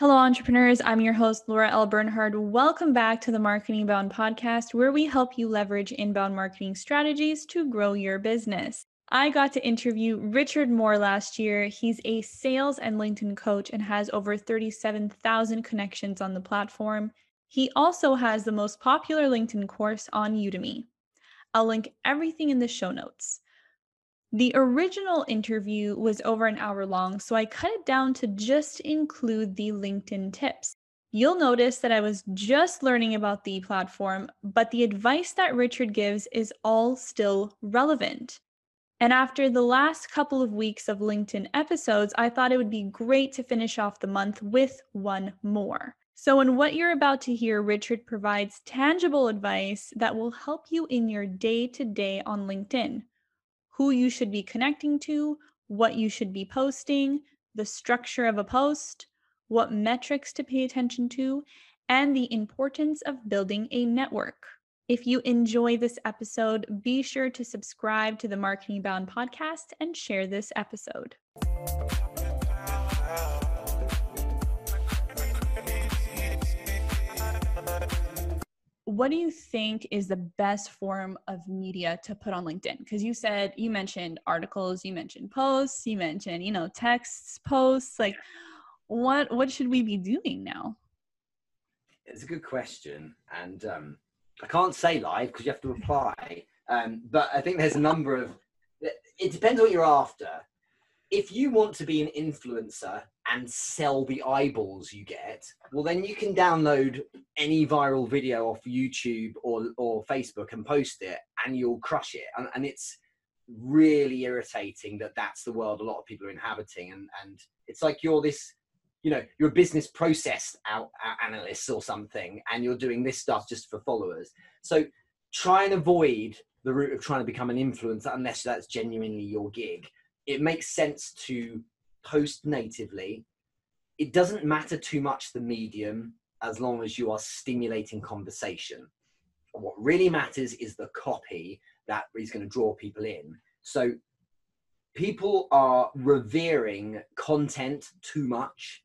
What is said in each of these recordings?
Hello, entrepreneurs. I'm your host, Laura L. Bernhard. Welcome back to the Marketing Inbound podcast, where we help you leverage inbound marketing strategies to grow your business. I got to interview Richard Moore last year. He's a sales and LinkedIn coach and has over 37,000 connections on the platform. He also has the most popular LinkedIn course on Udemy. I'll link everything in the show notes. The original interview was over an hour long, so I cut it down to just include the LinkedIn tips. You'll notice that I was just learning about the platform, but the advice that Richard gives is all still relevant. And after the last couple of weeks of LinkedIn episodes, I thought it would be great to finish off the month with one more. So, in what you're about to hear, Richard provides tangible advice that will help you in your day to day on LinkedIn who you should be connecting to, what you should be posting, the structure of a post, what metrics to pay attention to, and the importance of building a network. If you enjoy this episode, be sure to subscribe to the Marketing Inbound podcast and share this episode. What do you think is the best form of media to put on LinkedIn? Because you said you mentioned articles, you mentioned posts, you mentioned, you know, texts, posts. Like what what should we be doing now? It's a good question. And um I can't say live because you have to apply. Um, but I think there's a number of it depends what you're after. If you want to be an influencer and sell the eyeballs you get, well, then you can download any viral video off YouTube or, or Facebook and post it, and you'll crush it. And, and it's really irritating that that's the world a lot of people are inhabiting. And, and it's like you're this, you know, you're a business process out, uh, analyst or something, and you're doing this stuff just for followers. So try and avoid the route of trying to become an influencer unless that's genuinely your gig. It makes sense to post natively. It doesn't matter too much the medium as long as you are stimulating conversation. What really matters is the copy that is going to draw people in. So people are revering content too much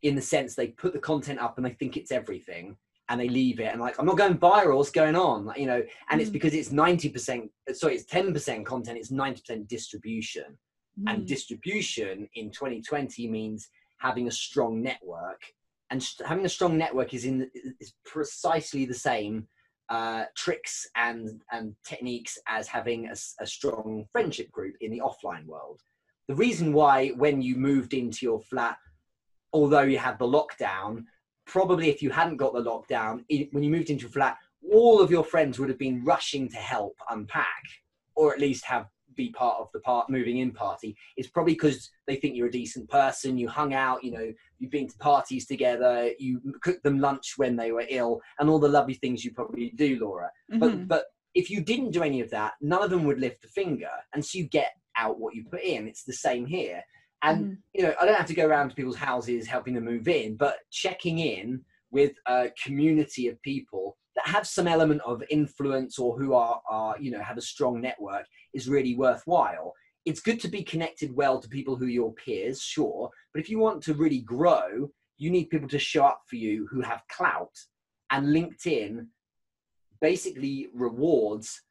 in the sense they put the content up and they think it's everything and they leave it and like i'm not going viral what's going on you know and mm. it's because it's 90% sorry it's 10% content it's 90% distribution Mm. And distribution in 2020 means having a strong network. And st- having a strong network is in is precisely the same uh, tricks and and techniques as having a, a strong friendship group in the offline world. The reason why when you moved into your flat, although you had the lockdown, probably if you hadn't got the lockdown, it, when you moved into a flat, all of your friends would have been rushing to help unpack, or at least have be part of the part moving in party. It's probably because they think you're a decent person you hung out you know you've been to parties together you cooked them lunch when they were ill and all the lovely things you probably do laura. Mm-hmm. but but if you didn't do any of that none of them would lift a finger and so you get out what you put in. It's the same here and mm-hmm. you know i don't have to go around to people's houses helping them move in but checking in with a community of people that have some element of influence or who are, are you know have a strong network is really worthwhile it's good to be connected well to people who are your peers sure but if you want to really grow you need people to show up for you who have clout and linkedin basically rewards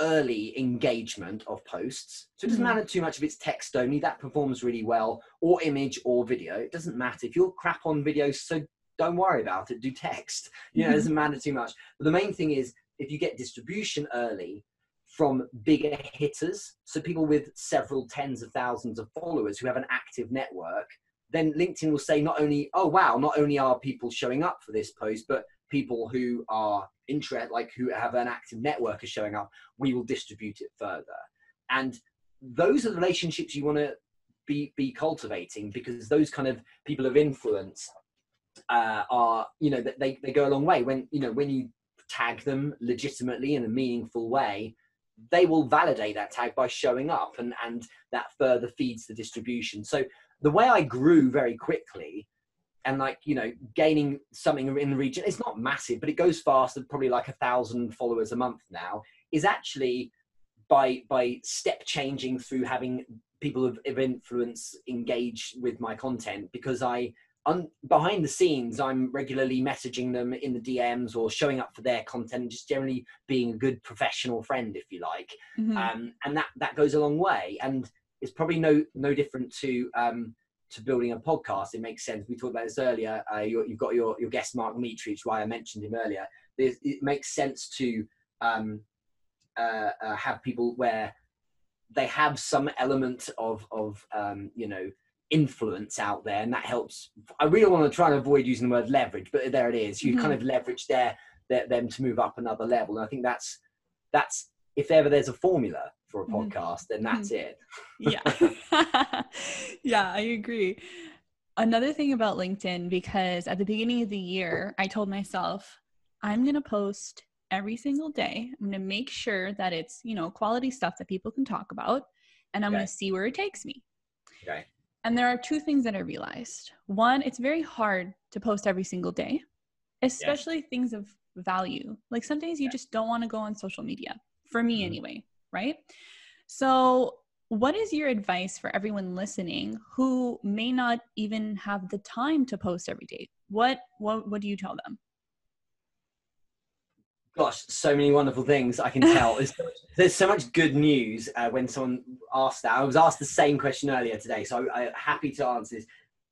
early engagement of posts so it doesn't mm-hmm. matter too much if it's text only that performs really well or image or video it doesn't matter if you're crap on video so don't worry about it. Do text. You know, it doesn't matter too much. But the main thing is if you get distribution early from bigger hitters, so people with several tens of thousands of followers who have an active network, then LinkedIn will say not only, oh wow, not only are people showing up for this post, but people who are interest like who have an active network are showing up, we will distribute it further. And those are the relationships you want to be be cultivating because those kind of people of influence uh, are you know they, they go a long way when you know when you tag them legitimately in a meaningful way they will validate that tag by showing up and and that further feeds the distribution so the way i grew very quickly and like you know gaining something in the region it's not massive but it goes faster probably like a thousand followers a month now is actually by by step changing through having people of, of influence engage with my content because i un- behind the scenes, I'm regularly messaging them in the DMs or showing up for their content, just generally being a good professional friend, if you like. Mhm. Um, and that that goes a long way. And it's probably no no different to um, to building a podcast. It makes sense. We talked about this earlier. Uh, you you've got your your guest Mark Metry, which is why I mentioned him earlier. There's, it makes sense to um, uh, uh, have people where they have some element of of um, you know influence out there and that helps i really want to try and avoid using the word leverage but there it is you Mhm. kind of leverage their, their them to move up another level and i think that's that's if ever there's a formula for a Mhm. podcast then that's it. Yeah. Yeah i agree. Another thing about linkedin because at the beginning of the year i told myself i'm going to post every single day. I'm going to make sure that it's you know quality stuff that people can talk about and i'm Okay. going to see where it takes me. Okay. And there are two things that i realized. One it's very hard to post every single day especially things of value. Like some days you Yeah. just don't want to go on social media for me Mhm. anyway right? So what is your advice for everyone listening who may not even have the time to post every day? What what what do you tell them? Gosh so many wonderful things i can tell. There's, so much, there's so much good news uh, when someone asked that. I was asked the same question earlier today so I, i'm happy to answer this.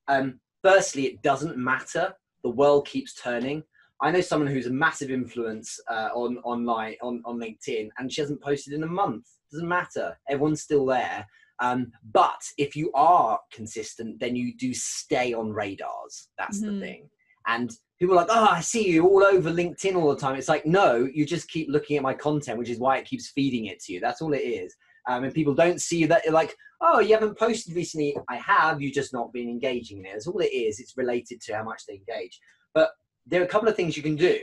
Um, firstly it doesn't matter. The world keeps turning i know someone who's a massive influence uh, on online on, on linkedin and she hasn't posted in a month doesn't matter everyone's still there um, but if you are consistent then you do stay on radars that's Mhm. the thing and people are like, oh, I see you all over LinkedIn all the time. It's like, no, you just keep looking at my content, which is why it keeps feeding it to you. That's all it is. Um, and people don't see that, like, oh, you haven't posted recently. I have, you just not been engaging in it. That's all it is. It's related to how much they engage. But there are a couple of things you can do.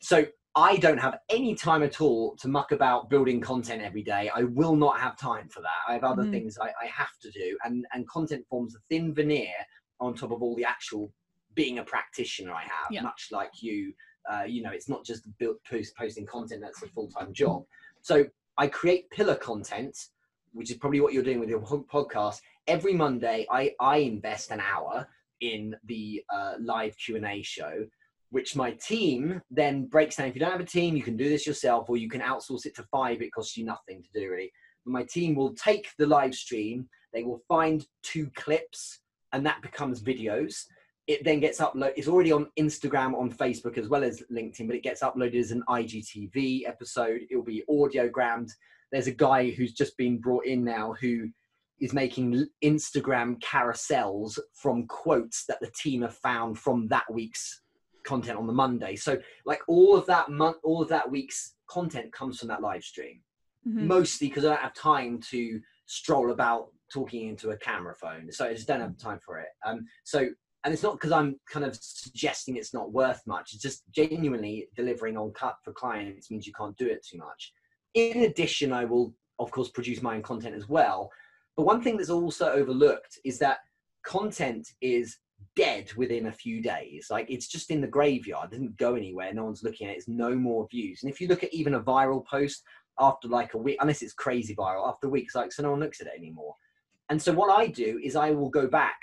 So I don't have any time at all to muck about building content every day. I will not have time for that. I have other Mhm. things I, I have to do. And, and content forms a thin veneer on top of all the actual being a practitioner I have, Yeah. much like you. Uh, you know, it's not just build, post, posting content, that's a full time job. So I create pillar content, which is probably what you're doing with your podcast. Every Monday, I, I invest an hour in the uh, live Q&A show which my team then breaks down. If you don't have a team, you can do this yourself, or you can outsource it to Fiverr. It costs you nothing to do really. But my team will take the live stream. They will find two clips, and that becomes videos. It then gets uploaded. It's already on Instagram, on Facebook, as well as LinkedIn, but it gets uploaded as an IGTV episode. It will be audiogrammed. There's a guy who's just been brought in now who is making Instagram carousels from quotes that the team have found from that week's content on the Monday. So like all of that month, all of that week's content comes from that live stream. Mhm. Mostly because I don't have time to stroll about talking into a camera phone. So I just don't have time for it. Um, so and it's not because I'm kind of suggesting it's not worth much. It's just genuinely delivering on cut for clients means you can't do it too much. In addition, I will of course produce my own content as well. But one thing that's also overlooked is that content is dead within a few days. Like it's just in the graveyard, it doesn't go anywhere. No one's looking at it. It's no more views. And if you look at even a viral post after like a week, unless it's crazy viral, after weeks, like so no one looks at it anymore. And so what I do is I will go back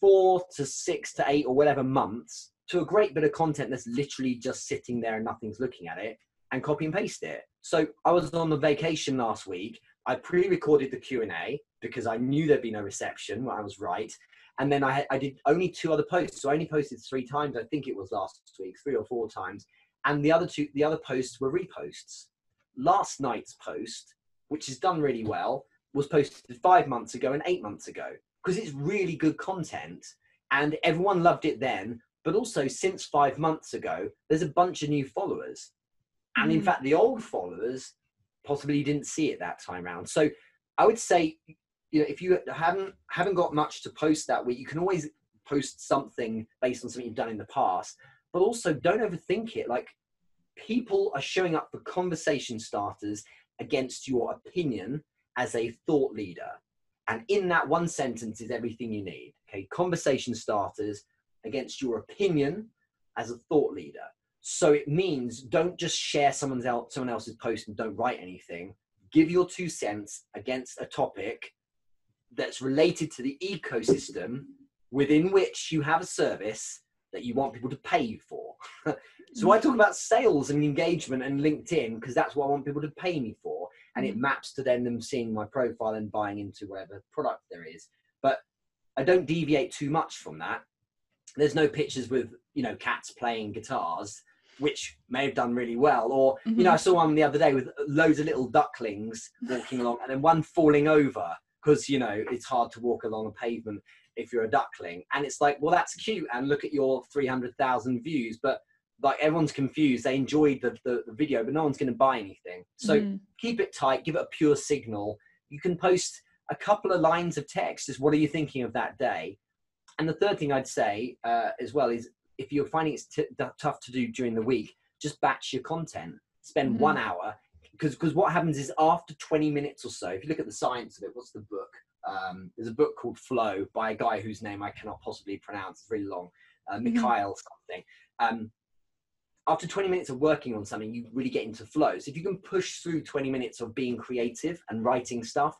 four to six to eight or whatever months to a great bit of content that's literally just sitting there and nothing's looking at it and copy and paste it. So I was on the vacation last week. I pre-recorded the Q&A because I knew there'd be no reception. I was right and then I, I did only two other posts. So I only posted three times. I think it was last week, three or four times. And the other two, the other posts were reposts. Last night's post, which is done really well, was posted five months ago and eight months ago because it's really good content and everyone loved it then. But also, since five months ago, there's a bunch of new followers. And in Mhm. fact, the old followers possibly didn't see it that time around. So I would say you know if you haven't haven't got much to post that week you can always post something based on something you've done in the past. But also don't overthink it. Like people are showing up for conversation starters against your opinion as a thought leader. And in that one sentence is everything you need okay? Conversation starters against your opinion as a thought leader. So it means don't just share someone else someone else's post and don't write anything. Give your two cents against a topic that's related to the ecosystem within which you have a service that you want people to pay you for. so I talk about sales and engagement and LinkedIn because that's what I want people to pay me for. And it maps to then them seeing my profile and buying into whatever product there is. But I don't deviate too much from that. There's no pictures with, you know, cats playing guitars, which may have done really well. Or, Mm-hmm. you know, I saw one the other day with loads of little ducklings walking along and then one falling over because, you know, it's hard to walk along a pavement if you're a duckling. And it's like, well, that's cute. And look at your 300,000 views. But like everyone's confused. They enjoyed the, the, the video, but no one's going to buy anything. So Mhm. keep it tight, give it a pure signal. You can post a couple of lines of text. Just what are you thinking of that day? And the third thing I'd say uh, as well is if you're finding it's t- tough to do during the week, just batch your content. Spend Mhm. one hour because because what happens is after 20 minutes or so, if you look at the science of it, what's the book? Um, there's a book called Flow by a guy whose name I cannot possibly pronounce. It's really long. Uh, Mhm. Mikhail something. Um, after 20 minutes of working on something, you really get into flow. So if you can push through 20 minutes of being creative and writing stuff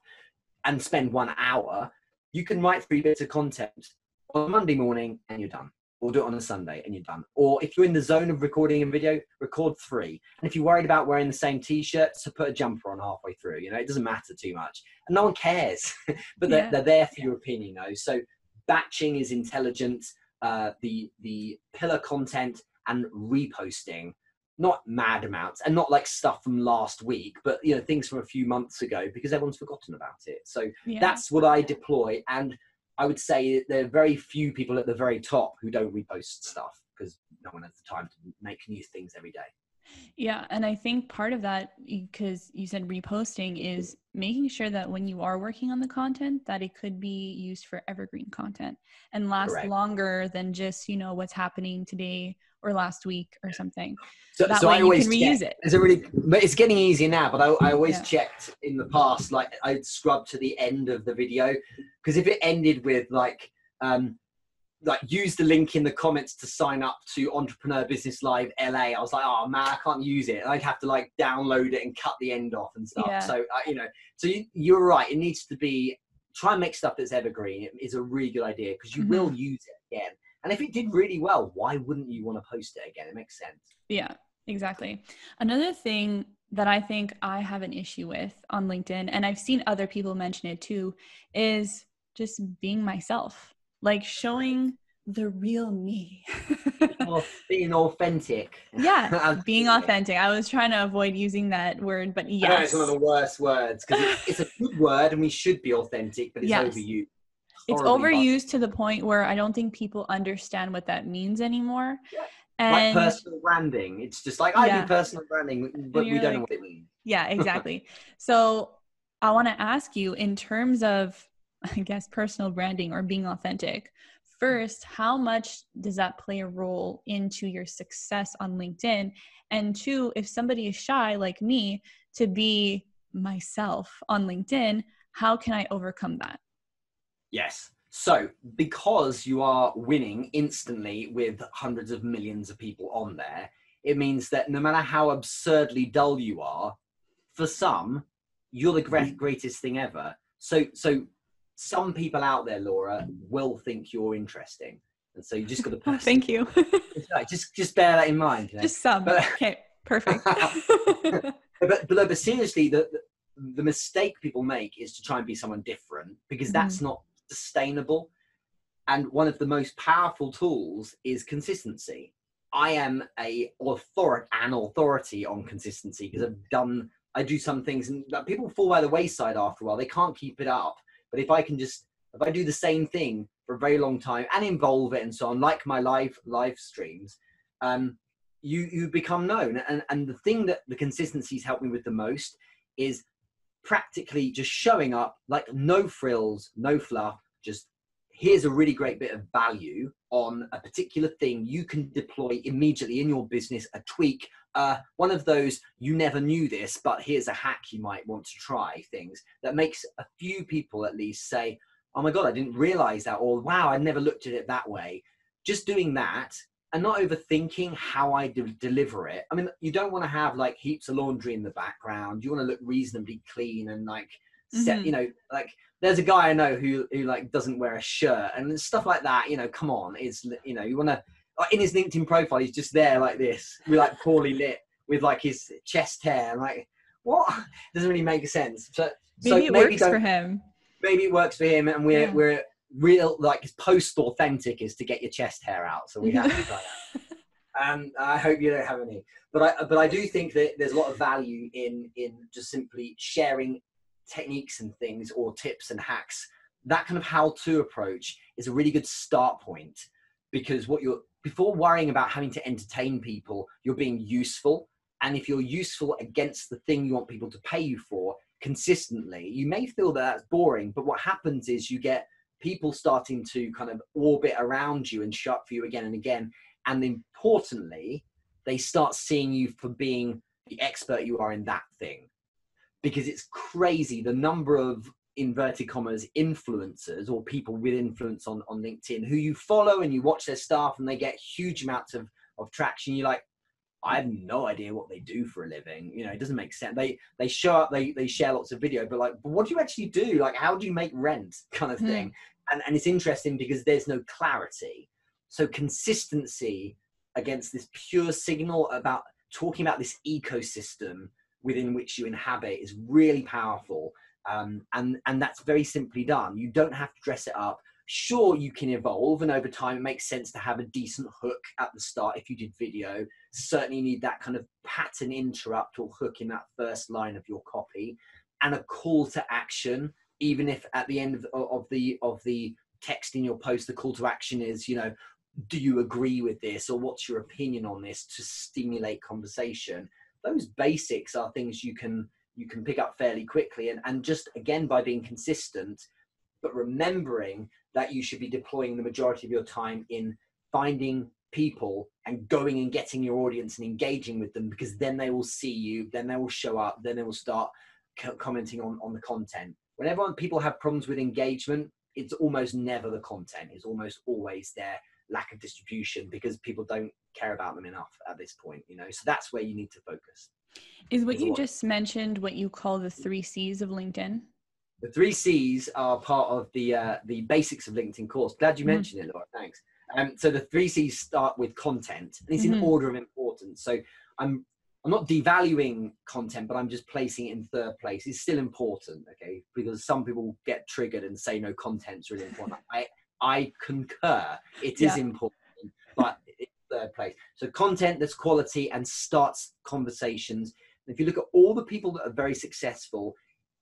and spend one hour, you can write three bits of content on Monday morning and you're done. Or do it on a Sunday and you're done. Or if you're in the zone of recording a video, record three. And if you're worried about wearing the same t-shirt, so put a jumper on halfway through. You know, it doesn't matter too much. And no one cares. but they're, Yeah. they're there for your opinion, though. So batching is intelligent. Uh, the the pillar content and reposting not mad amounts and not like stuff from last week but you know things from a few months ago because everyone's forgotten about it so Yeah. that's what i deploy and i would say there are very few people at the very top who don't repost stuff because no one has the time to make new things every day Yeah, and I think part of that, because you said reposting, is making sure that when you are working on the content, that it could be used for evergreen content and last Correct. longer than just you know what's happening today or last week or something. so, That so way i you always can check. reuse it. It's but it's getting easier now. But I, I always Yeah. checked in the past, like I'd scrub to the end of the video because if it ended with like, um, like use the link in the comments to sign up to Entrepreneur Business Live LA, I was like, oh man, I can't use it. I'd have to like download it and cut the end off and stuff. Yeah. So uh, you know, so you, you're right. It needs to be try and make stuff that's evergreen. It is a really good idea because you Mhm. will use it again. And if it did really well, why wouldn't you want to post it again? It makes sense. Yeah, exactly. Another thing that I think I have an issue with on LinkedIn, and I've seen other people mention it too, is just being myself, like showing the real me. Or oh, being authentic. yeah, being authentic. I was trying to avoid using that word, but yes. it's one of the worst words because it's, it's a good word and we should be authentic, but it's Yes. overused. it's overused to the point where I don't think people understand what that means anymore. Yeah. And like personal branding. It's just like I Yeah. do personal branding, but we don't know what it means. yeah, exactly. so I want to ask you in terms of, I guess, personal branding or being authentic. First, how much does that play a role into your success on LinkedIn? And two, if somebody is shy like me to be myself on LinkedIn, how can I overcome that? Yes. So, because you are winning instantly with hundreds of millions of people on there, it means that no matter how absurdly dull you are, for some, you're the mm-hmm. greatest thing ever. So, so some people out there, Laura, will think you're interesting, and so you just got to. Oh, thank you. Just, just bear that in mind. you know? Just some. But- Okay, perfect. but, but, but seriously, the, the mistake people make is to try and be someone different because mm-hmm. that's not sustainable. And one of the most powerful tools is consistency. I am a author- an authority on consistency because I've done, I do some things and people fall by the wayside after a while. They can't keep it up. But if I can just, if I do the same thing for a very long time and involve it and so on, like my live live streams, um, you you become known. And and the thing that the consistencies help me with the most is practically just showing up like no frills, no fluff, just here's a really great bit of value on a particular thing you can deploy immediately in your business, a tweak, uh, one of those you never knew this, but here's a hack you might want to try things that makes a few people at least say, oh my God, I didn't realize that, or wow, I never looked at it that way. Just doing that and not overthinking how I de- deliver it. I mean, you don't want to have like heaps of laundry in the background. You want to look reasonably clean and like set Mhm. you know like there's a guy i know who who like doesn't wear a shirt and stuff like that you know come on it's you know you want to in his linkedin profile he's just there like this with like poorly lit with like his chest hair and like what doesn't really make sense so Maybe so it maybe works for him. maybe it works for him and we're Yeah. we're real like post authentic is to get your chest hair out so we have to try that um i hope you don't have any but i but i do think that there's a lot of value in in just simply sharing techniques and things or tips and hacks that kind of how to approach is a really good start point because what you're before worrying about having to entertain people you're being useful. And if you're useful against the thing you want people to pay you for consistently you may feel that that's boring but what happens is you get people starting to kind of orbit around you and show up for you again and again. And importantly they start seeing you for being the expert you are in that thing because it's crazy the number of inverted commas influencers or people with influence on, on linkedin who you follow and you watch their stuff and they get huge amounts of, of traction. You're like i have no idea what they do for a living. You know it doesn't make sense. They they show up they they share lots of video but like but what do you actually do? Like how do you make rent kind of Hmm. thing? And and it's interesting because there's no clarity. So consistency against this pure signal about talking about this ecosystem within which you inhabit is really powerful um, and and that's very simply done. You don't have to dress it up. Sure you can evolve and over time it makes sense to have a decent hook at the start if you did video. Certainly need that kind of pattern interrupt or hook in that first line of your copy. And a call to action even if at the end of, of the of the text in your post the call to action is you know do you agree with this or what's your opinion on this? to stimulate conversation those basics are things you can you can pick up fairly quickly. And, and just again by being consistent but remembering that you should be deploying the majority of your time in finding people and going and getting your audience and engaging with them because then they will see you then they will show up then they will start co- commenting on, on the content. Whenever people have problems with engagement it's almost never the content. It's almost always their lack of distribution because people don't care about them enough at this point you know so that's where you need to focus Is what There's you just mentioned what you call the three C's of LinkedIn? the three C's are part of the uh, the basics of LinkedIn course. Glad you Mhm. mentioned it, Laura. Thanks. Um, so the three C's start with content, and it's Mhm. in order of importance. So I'm I'm not devaluing content, but I'm just placing it in third place. It's still important, okay? Because some people get triggered and say no, content's really important. I I concur. It is Yeah. important, but it's third place. So content that's quality and starts conversations. If you look at all the people that are very successful,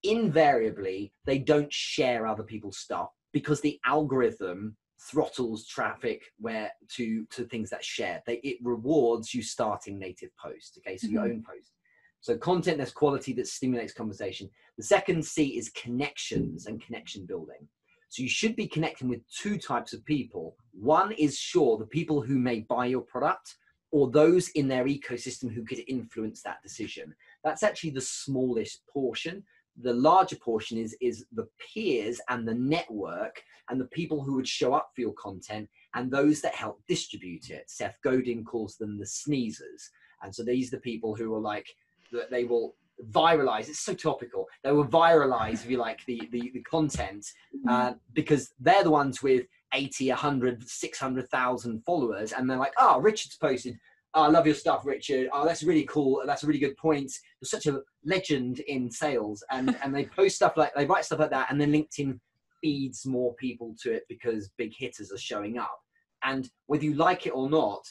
invariably they don't share other people's stuff because the algorithm throttles traffic where to to things that share they it rewards you starting native post okay so your Mhm. own post so content that's quality that stimulates conversation the second c is connections and connection building so you should be connecting with two types of people. One is sure the people who may buy your product or those in their ecosystem who could influence that decision. That's actually the smallest portion. The larger portion is is the peers and the network and the people who would show up for your content and those that help distribute it. Seth godin calls them the sneezers. And so these are the people who are like that they will viralize it's so topical they will viralize if you like the the, the content mm-hmm. uh, because they're the ones with 80 100 600000 followers and they're like oh richard's posted oh, I love your stuff, Richard. Oh, that's really cool. That's a really good point. You're such a legend in sales. And and they post stuff like they write stuff like that, and then LinkedIn feeds more people to it because big hitters are showing up. And whether you like it or not,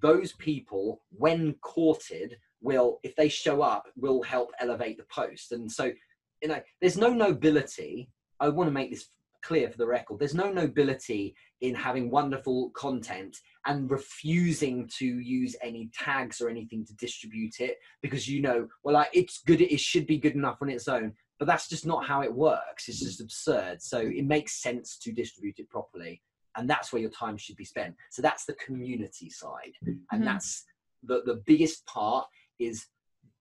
those people, when courted, will, if they show up, will help elevate the post. And so, you know, there's no nobility. I want to make this clear for the record. There's no nobility in having wonderful content and refusing to use any tags or anything to distribute it because you know, well, like, it's good. It should be good enough on its own. But that's just not how it works. It's just absurd. So it makes sense to distribute it properly. And that's where your time should be spent. So that's the community side. And Mhm. that's the, the biggest part is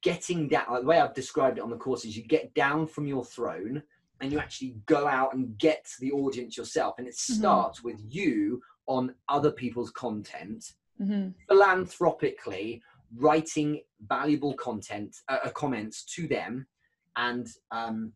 getting down. Like the way I've described it on the course is you get down from your throne and you actually go out and get the audience yourself. And it Mhm. starts with you on other people's content hmm philanthropically writing valuable content uh, uh, comments to them and um,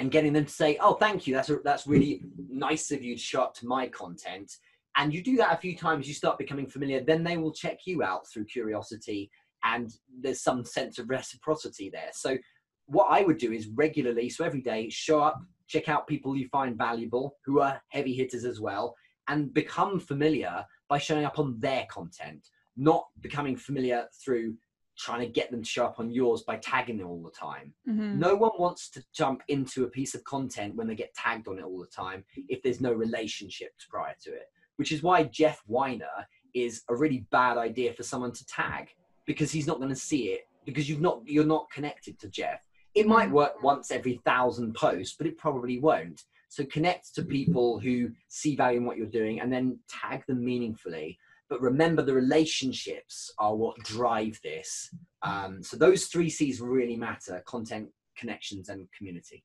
and getting them to say, "Oh, thank you. That's a, that's really nice of you to show up to my content." And you do that a few times, you start becoming familiar. Then they will check you out through curiosity, and there's some sense of reciprocity there. So, what I would do is regularly, so every day, show up, check out people you find valuable who are heavy hitters as well, and become familiar by showing up on their content, not becoming familiar through trying to get them to show up on yours by tagging them all the time. Mhm. No one wants to jump into a piece of content when they get tagged on it all the time if there's no relationship prior to it, which is why Jeff Weiner is a really bad idea for someone to tag because he's not going to see it because you've not you're not connected to Jeff. It might work once every thousand posts, but it probably won't. So connect to people who see value in what you're doing and then tag them meaningfully. But remember, the relationships are what drive this. Um, so those three C's really matter: content, connections, and community.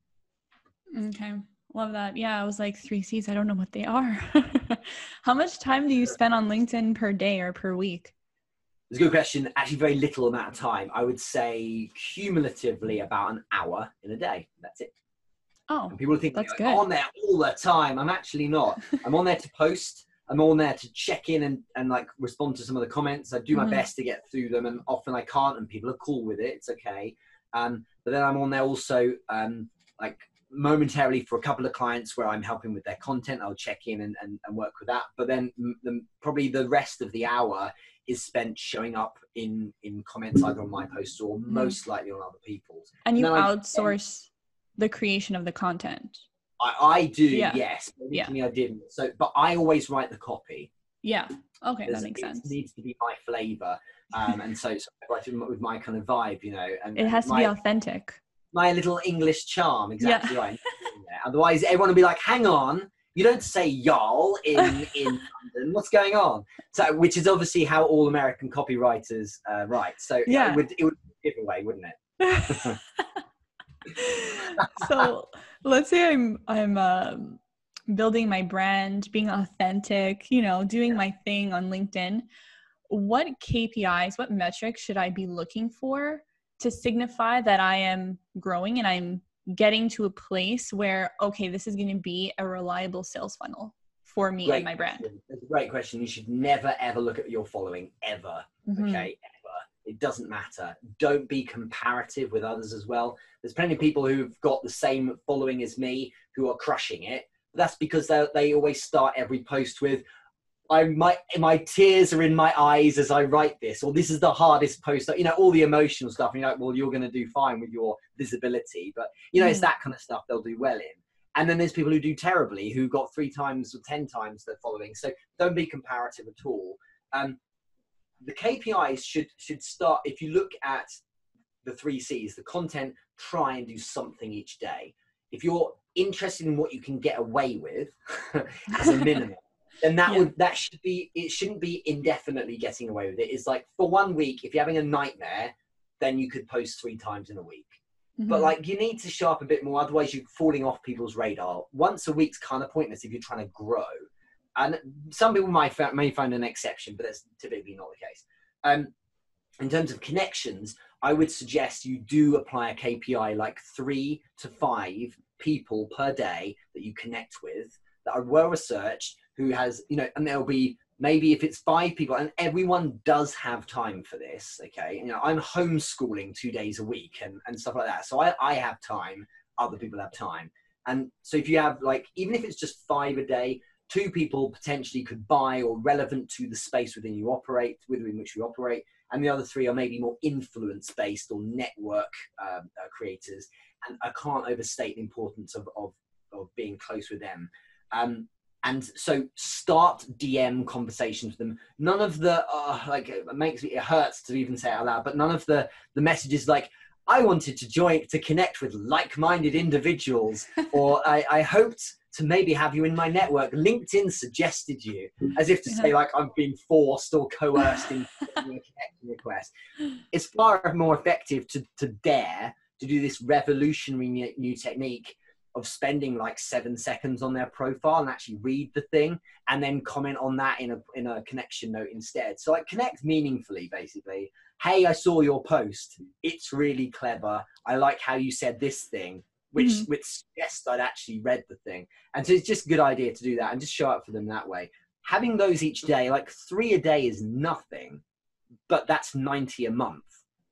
Okay. Love that. Yeah, I was like three C's. I don't know what they are. How much time do you spend on LinkedIn per day or per week? It's a good question. Actually, very little amount of time. I would say cumulatively about an hour in a day. That's it. Oh, And people think That's good. I'm on there all the time. I'm actually not. I'm on there to post. I'm on there to check in and, and like respond to some of the comments. I do my Mhm. best to get through them, and often I can't, and people are cool with it. It's okay. Um, but then I'm on there also um, like momentarily for a couple of clients where I'm helping with their content. I'll check in and, and, and work with that. But then m- the, probably the rest of the hour is spent showing up in in comments either on my posts or Mhm. most likely on other people's. and you No, I- outsource the creation of the content. I, I do, Yeah. yes. But Yeah. Recently I didn't. So, but I always write the copy. Yeah. Okay, that makes it sense. needs to be my flavour, um, and so, so I write it with my kind of vibe, you know. And It has to my, be authentic. my little English charm, exactly right. Otherwise, everyone will be like, "Hang on, you don't say y'all in in London. What's going on?" So, which is obviously how all American copywriters uh, write. So, yeah, Yeah. it would it would be a giveaway, wouldn't it? so let's say I'm I'm um, building my brand, being authentic, you know, doing my thing on LinkedIn. What KPIs, what metrics should I be looking for to signify that I am growing and I'm getting to a place where okay, this is going to be a reliable sales funnel for me and my brand. question. It's a great question. You should never ever look at your following ever. Mhm. okay ever it doesn't matter don't be comparative with others as well there's plenty of people who've got the same following as me who are crushing it that's because they they always start every post with I my my tears are in my eyes as I write this, or this is the hardest post. You know, all the emotional stuff. And you're like, well, you're going to do fine with your visibility, but you know, it's Mm. that kind of stuff they'll do well in. And then there's people who do terribly, who got three times or ten times their following. So don't be comparative at all. Um, the KPIs should should start if you look at the three C's, the content, try and do something each day. If you're interested in what you can get away with as a minimum, then that Yeah. would that should be it shouldn't be indefinitely getting away with it. It's like for one week, if you're having a nightmare, then you could post three times in a week. But Mhm. like you need to show up a bit more, otherwise you're falling off people's radar. Once a week's kind of pointless if you're trying to grow. And some people might may find an exception, but that's typically not the case. Um, in terms of connections, I would suggest you do apply a KPI like three to five people per day that you connect with that are well researched, who has, you know, and there'll be maybe if it's five people, and everyone does have time for this, okay? You know, I'm homeschooling two days a week and, and stuff like that. So I, I have time, other people have time. And so if you have like, even if it's just five a day, two people potentially could buy or relevant to the space within you operate, within which you operate, and the other three are maybe more influence based or network um, uh, creators. And I can't overstate the importance of, of, of being close with them. Um, and so start DM conversations with them. None of the uh, like it makes me it hurts to even say it out loud, but none of the the messages like I wanted to join to connect with like-minded individuals, or I, I hoped to maybe have you in my network. LinkedIn suggested you, as if to say like I've been forced or coerced into a connection request. It's far more effective to to dare to do this revolutionary new, new technique of spending like seven seconds on their profile and actually read the thing and then comment on that in a in a connection note instead. So like connect meaningfully, basically. Hey, I saw your post. It's really clever. I like how you said this thing. which mm-hmm. which suggests I'd actually read the thing. And so it's just a good idea to do that and just show up for them that way. Having those each day, like three a day is nothing, but that's 90 a month.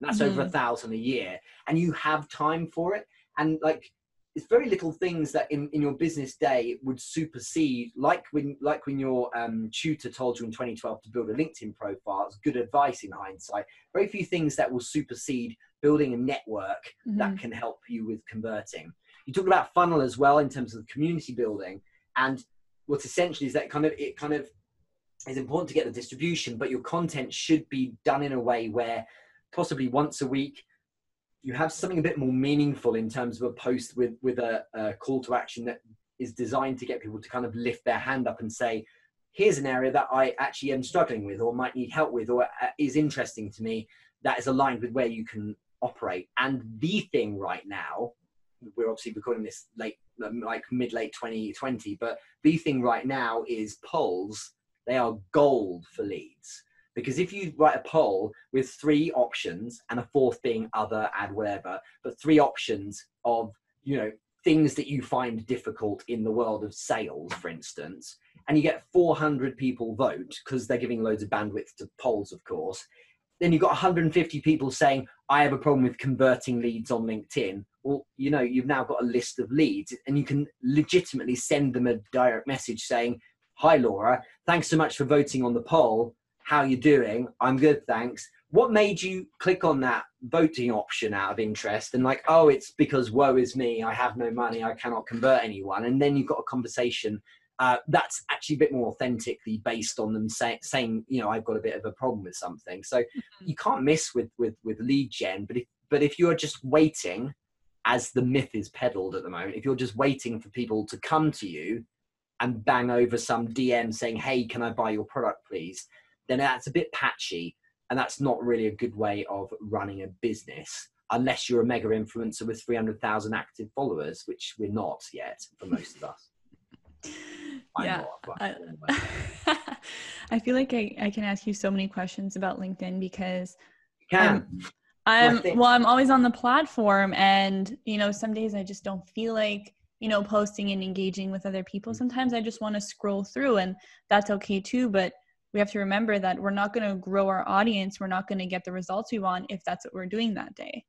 That's mm-hmm. over a thousand a year. And you have time for it. And like it's very little things that in, in your business day would supersede like when like when your um, tutor told you in 2012 to build a linkedin profile it's good advice in hindsight very few things that will supersede building a network mm-hmm. that can help you with converting you talk about funnel as well in terms of community building and what's essentially is that kind of it kind of is important to get the distribution but your content should be done in a way where possibly once a week you have something a bit more meaningful in terms of a post with with a, a, call to action that is designed to get people to kind of lift their hand up and say here's an area that i actually am struggling with or might need help with or uh, is interesting to me that is aligned with where you can operate. And the thing right now we're obviously recording this late um, like mid late 2020 but the thing right now is polls they are gold for leads because if you write a poll with three options and a fourth being other, add whatever, but three options of, you know, things that you find difficult in the world of sales, for instance, and you get 400 people vote because they're giving loads of bandwidth to polls, of course, then you've got 150 people saying, I have a problem with converting leads on LinkedIn. Well, you know, you've now got a list of leads and you can legitimately send them a direct message saying, Hi, Laura, thanks so much for voting on the poll how you doing? I'm good, thanks. What made you click on that voting option out of interest and like, oh, it's because woe is me, I have no money, I cannot convert anyone. And then you've got a conversation uh, that's actually a bit more authentically based on them say, saying, you know, I've got a bit of a problem with something. So mm-hmm. you can't miss with with with lead gen. But if but if you're just waiting, as the myth is peddled at the moment, if you're just waiting for people to come to you and bang over some DM saying, "Hey, can I buy your product, please?" Then that's a bit patchy and that's not really a good way of running a business unless you're a mega influencer with 300,000 active followers, which we're not yet for most of us. yeah. Not, I, I, feel like I, I can ask you so many questions about LinkedIn because I'm, I'm well, I'm always on the platform and, you know, some days I just don't feel like, you know, posting and engaging with other people. Mm. Sometimes I just want to scroll through and that's okay too. But we have to remember that we're not going to grow our audience we're not going to get the results we want if that's what we're doing that day.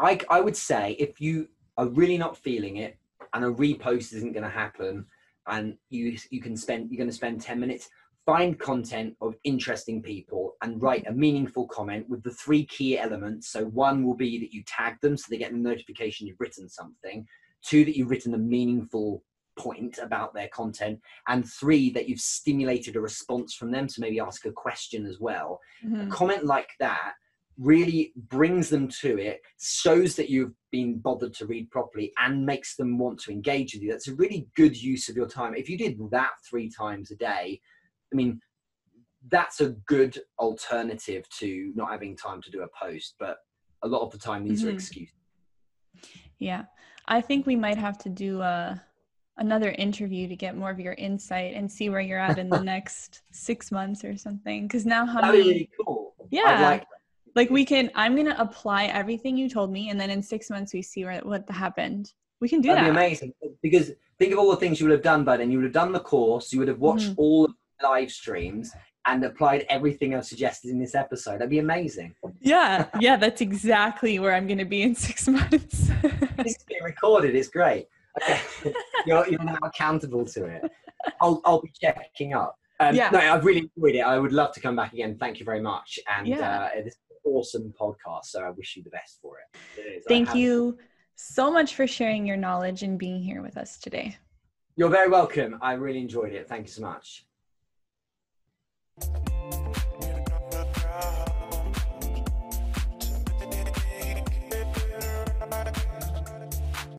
I, I would say if you are really not feeling it and a repost isn't going to happen and you you can spend you're going to spend 10 minutes find content of interesting people and write a meaningful comment with the three key elements. So one will be that you tag them so they get the notification you've written something. Two that you've written a meaningful point about their content and three that you've stimulated a response from them to maybe ask a question as well. Mm-hmm. a comment like that really brings them to it shows that you've been bothered to read properly and makes them want to engage with you. That's a really good use of your time. If you did that three times a day i mean that's a good alternative to not having time to do a post but a lot of the time these mm-hmm. are excuses. Yeah. I think we might have to do a another interview to get more of your insight and see where you're at in the next six months or something. Because now how That'd many? Really cool. Yeah. Like, like we can. I'm gonna apply everything you told me, and then in six months we see where, what happened. We can do That'd that. That'd be amazing. Because think of all the things you would have done by then. You would have done the course. You would have watched mm-hmm. all the live streams and applied everything I've suggested in this episode. That'd be amazing. Yeah, yeah, that's exactly where I'm going to be in six months. it's being recorded. It's great. Okay. you're, you're now accountable to it. I'll, I'll be checking up. Um, yeah. No, I've really enjoyed it. I would love to come back again. Thank you very much. And yeah. uh, this is an awesome podcast. So I wish you the best for it. it Thank you so much for sharing your knowledge and being here with us today. You're very welcome. I really enjoyed it. Thank you so much.